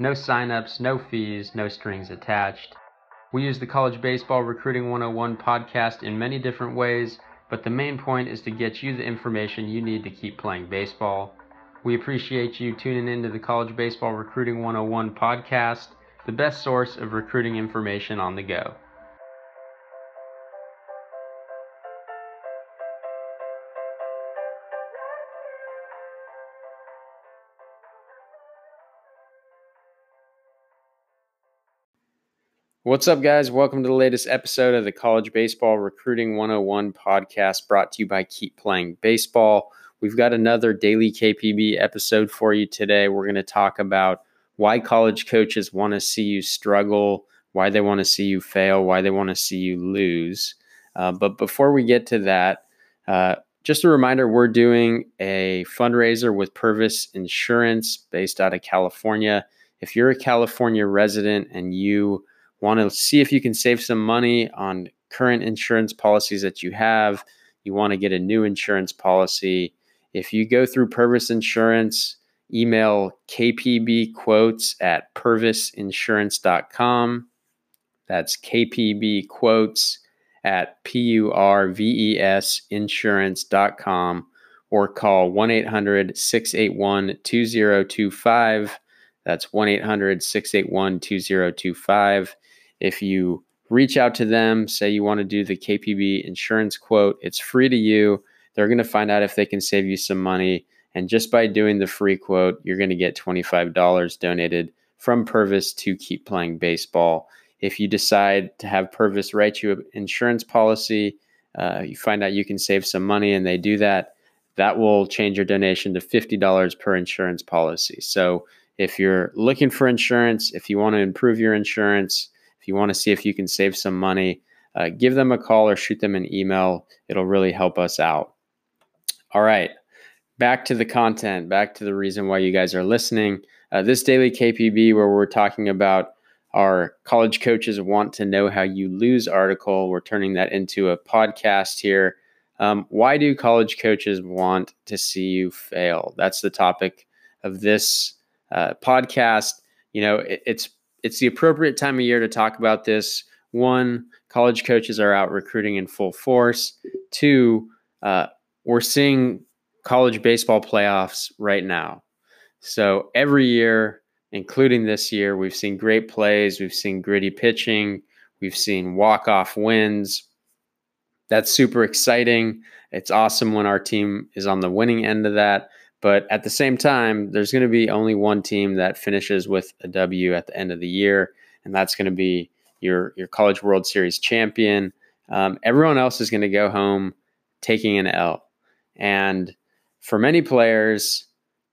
No signups, no fees, no strings attached. We use the College Baseball Recruiting 101 podcast in many different ways, but the main point is to get you the information you need to keep playing baseball. We appreciate you tuning in to the College Baseball Recruiting 101 podcast, the best source of recruiting information on the go. What's up, guys? Welcome to the latest episode of the College Baseball Recruiting 101 podcast brought to you by Keep Playing Baseball. We've got another daily KPB episode for you today. We're going to talk about why college coaches want to see you struggle, why they want to see you fail, why they want to see you lose. Uh, but before we get to that, uh, just a reminder we're doing a fundraiser with Purves Insurance based out of California. If you're a California resident and you want to see if you can save some money on current insurance policies that you have, you want to get a new insurance policy. If you go through Purves Insurance, email KPB quotes at purvesinsurance.com. That's KPB quotes at P U R V E S insurance.com or call 1 800 681 2025. That's 1 800 681 2025. If you reach out to them, say you want to do the KPB insurance quote, it's free to you. They're going to find out if they can save you some money. And just by doing the free quote, you're going to get $25 donated from Purves to keep playing baseball. If you decide to have Purves write you an insurance policy, uh, you find out you can save some money and they do that, that will change your donation to $50 per insurance policy. So if you're looking for insurance, if you want to improve your insurance, if you want to see if you can save some money, uh, give them a call or shoot them an email. It'll really help us out. All right, back to the content, back to the reason why you guys are listening. Uh, this daily KPB, where we're talking about our college coaches want to know how you lose article, we're turning that into a podcast here. Um, why do college coaches want to see you fail? That's the topic of this uh, podcast. You know, it, it's it's the appropriate time of year to talk about this. One, college coaches are out recruiting in full force. Two, uh, we're seeing college baseball playoffs right now. So every year, including this year, we've seen great plays, we've seen gritty pitching, we've seen walk off wins. That's super exciting. It's awesome when our team is on the winning end of that. But at the same time, there's going to be only one team that finishes with a W at the end of the year, and that's going to be your your College World Series champion. Um, everyone else is going to go home taking an L, and for many players,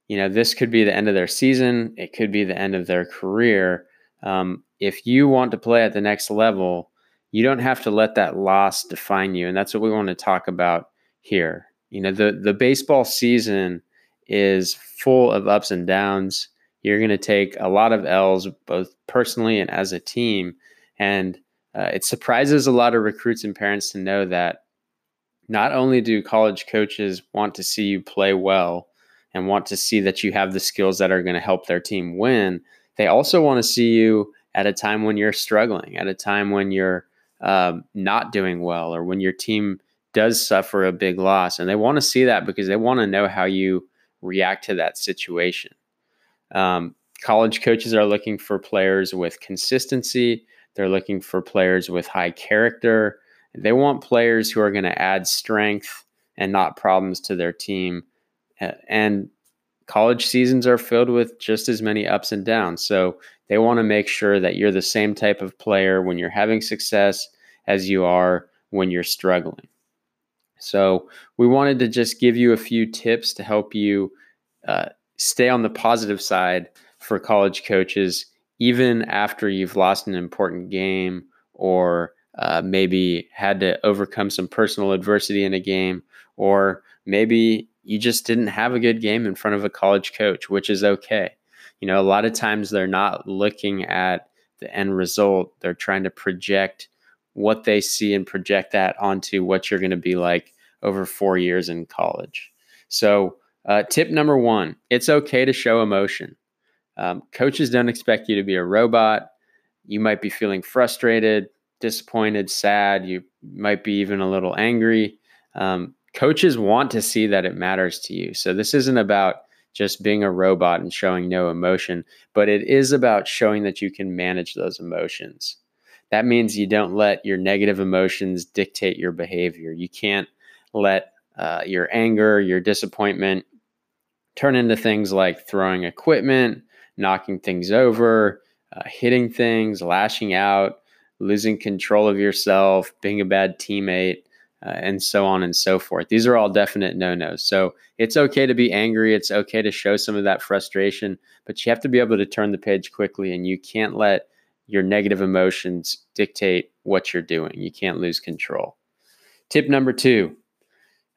you know, this could be the end of their season. It could be the end of their career. Um, if you want to play at the next level, you don't have to let that loss define you, and that's what we want to talk about here. You know, the the baseball season is full of ups and downs. You're going to take a lot of L's, both personally and as a team. And uh, it surprises a lot of recruits and parents to know that not only do college coaches want to see you play well and want to see that you have the skills that are going to help their team win, they also want to see you at a time when you're struggling, at a time when you're um, not doing well, or when your team does suffer a big loss. And they want to see that because they want to know how you react to that situation. Um, college coaches are looking for players with consistency. They're looking for players with high character. They want players who are going to add strength and not problems to their team. And college seasons are filled with just as many ups and downs. So they want to make sure that you're the same type of player when you're having success as you are when you're struggling. So we wanted to just give you a few tips to help you uh, stay on the positive side for college coaches, even after you've lost an important game or uh, maybe had to overcome some personal adversity in a game, or maybe you just didn't have a good game in front of a college coach, which is okay. You know, a lot of times they're not looking at the end result, they're trying to project what they see and project that onto what you're going to be like over four years in college. So, uh, tip number one it's okay to show emotion. Um, coaches don't expect you to be a robot. You might be feeling frustrated, disappointed, sad. You might be even a little angry. Um, coaches want to see that it matters to you. So, this isn't about just being a robot and showing no emotion, but it is about showing that you can manage those emotions. That means you don't let your negative emotions dictate your behavior. You can't let uh, your anger, your disappointment turn into things like throwing equipment, knocking things over, uh, hitting things, lashing out, losing control of yourself, being a bad teammate uh, and so on and so forth. These are all definite no nos. So it's okay to be angry. It's okay to show some of that frustration, but you have to be able to turn the page quickly and you can't let your negative emotions dictate what you're doing. You can't lose control. Tip number two,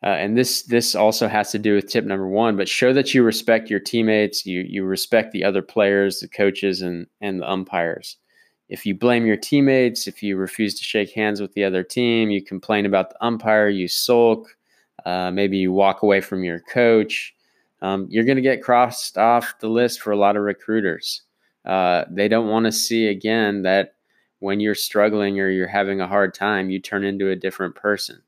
uh, and this this also has to do with tip number one, but show that you respect your teammates, you you respect the other players, the coaches, and and the umpires if you blame your teammates, if you refuse to shake hands with the other team, you complain about the umpire, you sulk, uh, maybe you walk away from your coach, um, you're going to get crossed off the list for a lot of recruiters. Uh, they don't want to see again that when you're struggling or you're having a hard time, you turn into a different person.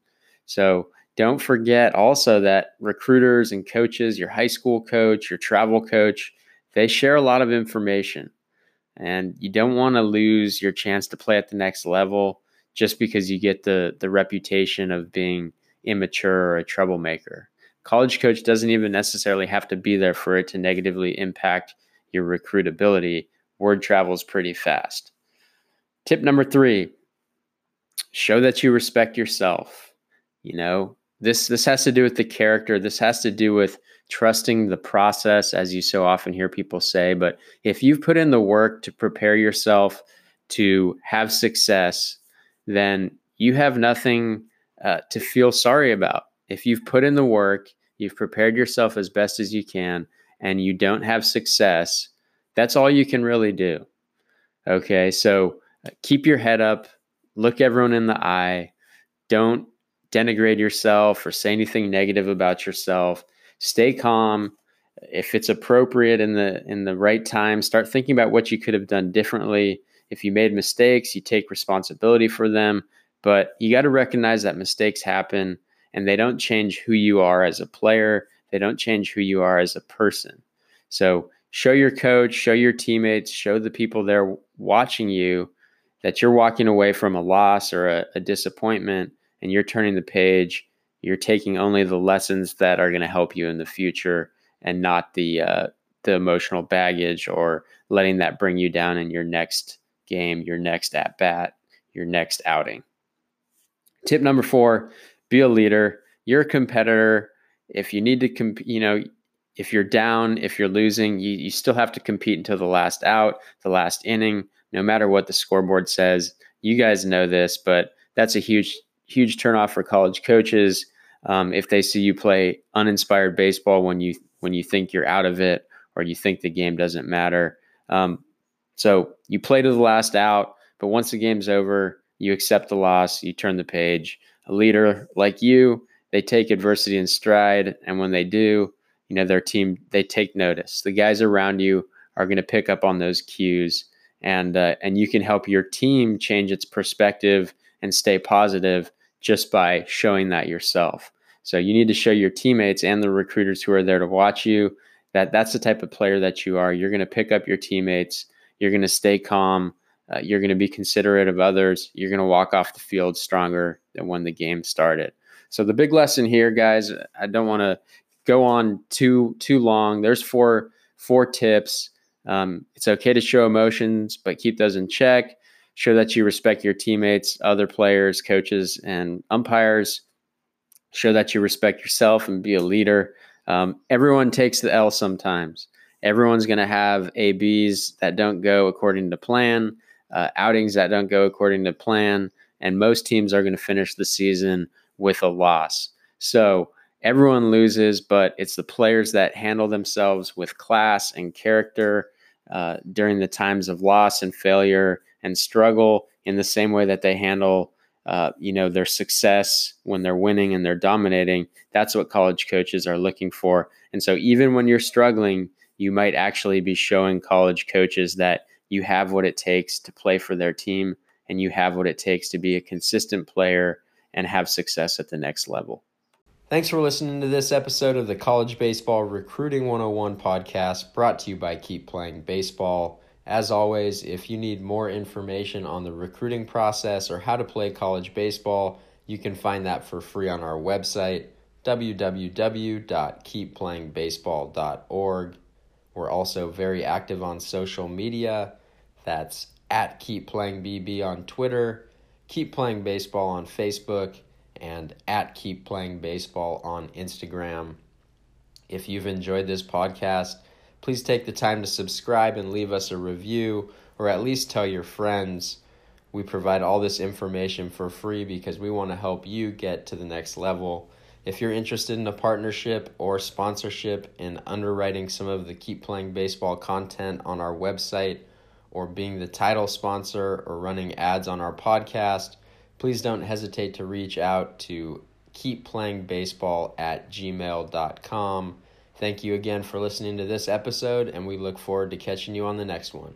So don't forget also that recruiters and coaches, your high school coach, your travel coach, they share a lot of information. And you don't want to lose your chance to play at the next level just because you get the the reputation of being immature or a troublemaker. College coach doesn't even necessarily have to be there for it to negatively impact your recruitability. Word travels pretty fast. Tip number 3, show that you respect yourself. You know, this this has to do with the character. This has to do with trusting the process, as you so often hear people say. But if you've put in the work to prepare yourself to have success, then you have nothing uh, to feel sorry about. If you've put in the work, you've prepared yourself as best as you can, and you don't have success, that's all you can really do. Okay, so uh, keep your head up, look everyone in the eye, don't denigrate yourself or say anything negative about yourself. Stay calm. If it's appropriate in the in the right time start thinking about what you could have done differently. If you made mistakes you take responsibility for them but you got to recognize that mistakes happen and they don't change who you are as a player they don't change who you are as a person so show your coach show your teammates show the people there watching you that you're walking away from a loss or a, a disappointment and you're turning the page you're taking only the lessons that are going to help you in the future and not the uh, the emotional baggage or letting that bring you down in your next game, your next at bat, your next outing. Tip number four: be a leader. You're a competitor. If you need to compete, you know, if you're down, if you're losing, you, you still have to compete until the last out, the last inning, no matter what the scoreboard says. You guys know this, but that's a huge huge turnoff for college coaches um, if they see you play uninspired baseball when you when you think you're out of it or you think the game doesn't matter. Um, so you play to the last out, but once the game's over, you accept the loss, you turn the page. A leader like you, they take adversity in stride, and when they do, you know their team they take notice. The guys around you are going to pick up on those cues, and uh, and you can help your team change its perspective and stay positive just by showing that yourself. So you need to show your teammates and the recruiters who are there to watch you that that's the type of player that you are. You're going to pick up your teammates. You're going to stay calm. Uh, you're going to be considerate of others. You're going to walk off the field stronger than when the game started. So the big lesson here, guys, I don't want to go on too too long. There's four four tips. Um, it's okay to show emotions, but keep those in check show that you respect your teammates, other players, coaches, and umpires. Show that you respect yourself and be a leader. Um, everyone takes the L sometimes. everyone's going to have ABs that don't go according to plan, uh, outings that don't go according to plan, and most teams are going to finish the season with a loss. So everyone loses, but it's the players that handle themselves with class and character uh, during the times of loss and failure and struggle in the same way that they handle uh, you know their success when they're winning and they're dominating that's what college coaches are looking for and so even when you're struggling you might actually be showing college coaches that you have what it takes to play for their team and you have what it takes to be a consistent player and have success at the next level Thanks for listening to this episode of the College Baseball Recruiting 101 podcast brought to you by Keep Playing Baseball. As always, if you need more information on the recruiting process or how to play college baseball, you can find that for free on our website, www.keepplayingbaseball.org. We're also very active on social media. That's at Keep Playing BB on Twitter, Keep Playing Baseball on Facebook, and at Keep Playing Baseball on Instagram. If you've enjoyed this podcast, please take the time to subscribe and leave us a review or at least tell your friends. We provide all this information for free because we want to help you get to the next level. If you're interested in a partnership or sponsorship in underwriting some of the Keep Playing Baseball content on our website, or being the title sponsor or running ads on our podcast, please don't hesitate to reach out to keepplayingbaseball at gmail.com. Thank you again for listening to this episode, and we look forward to catching you on the next one.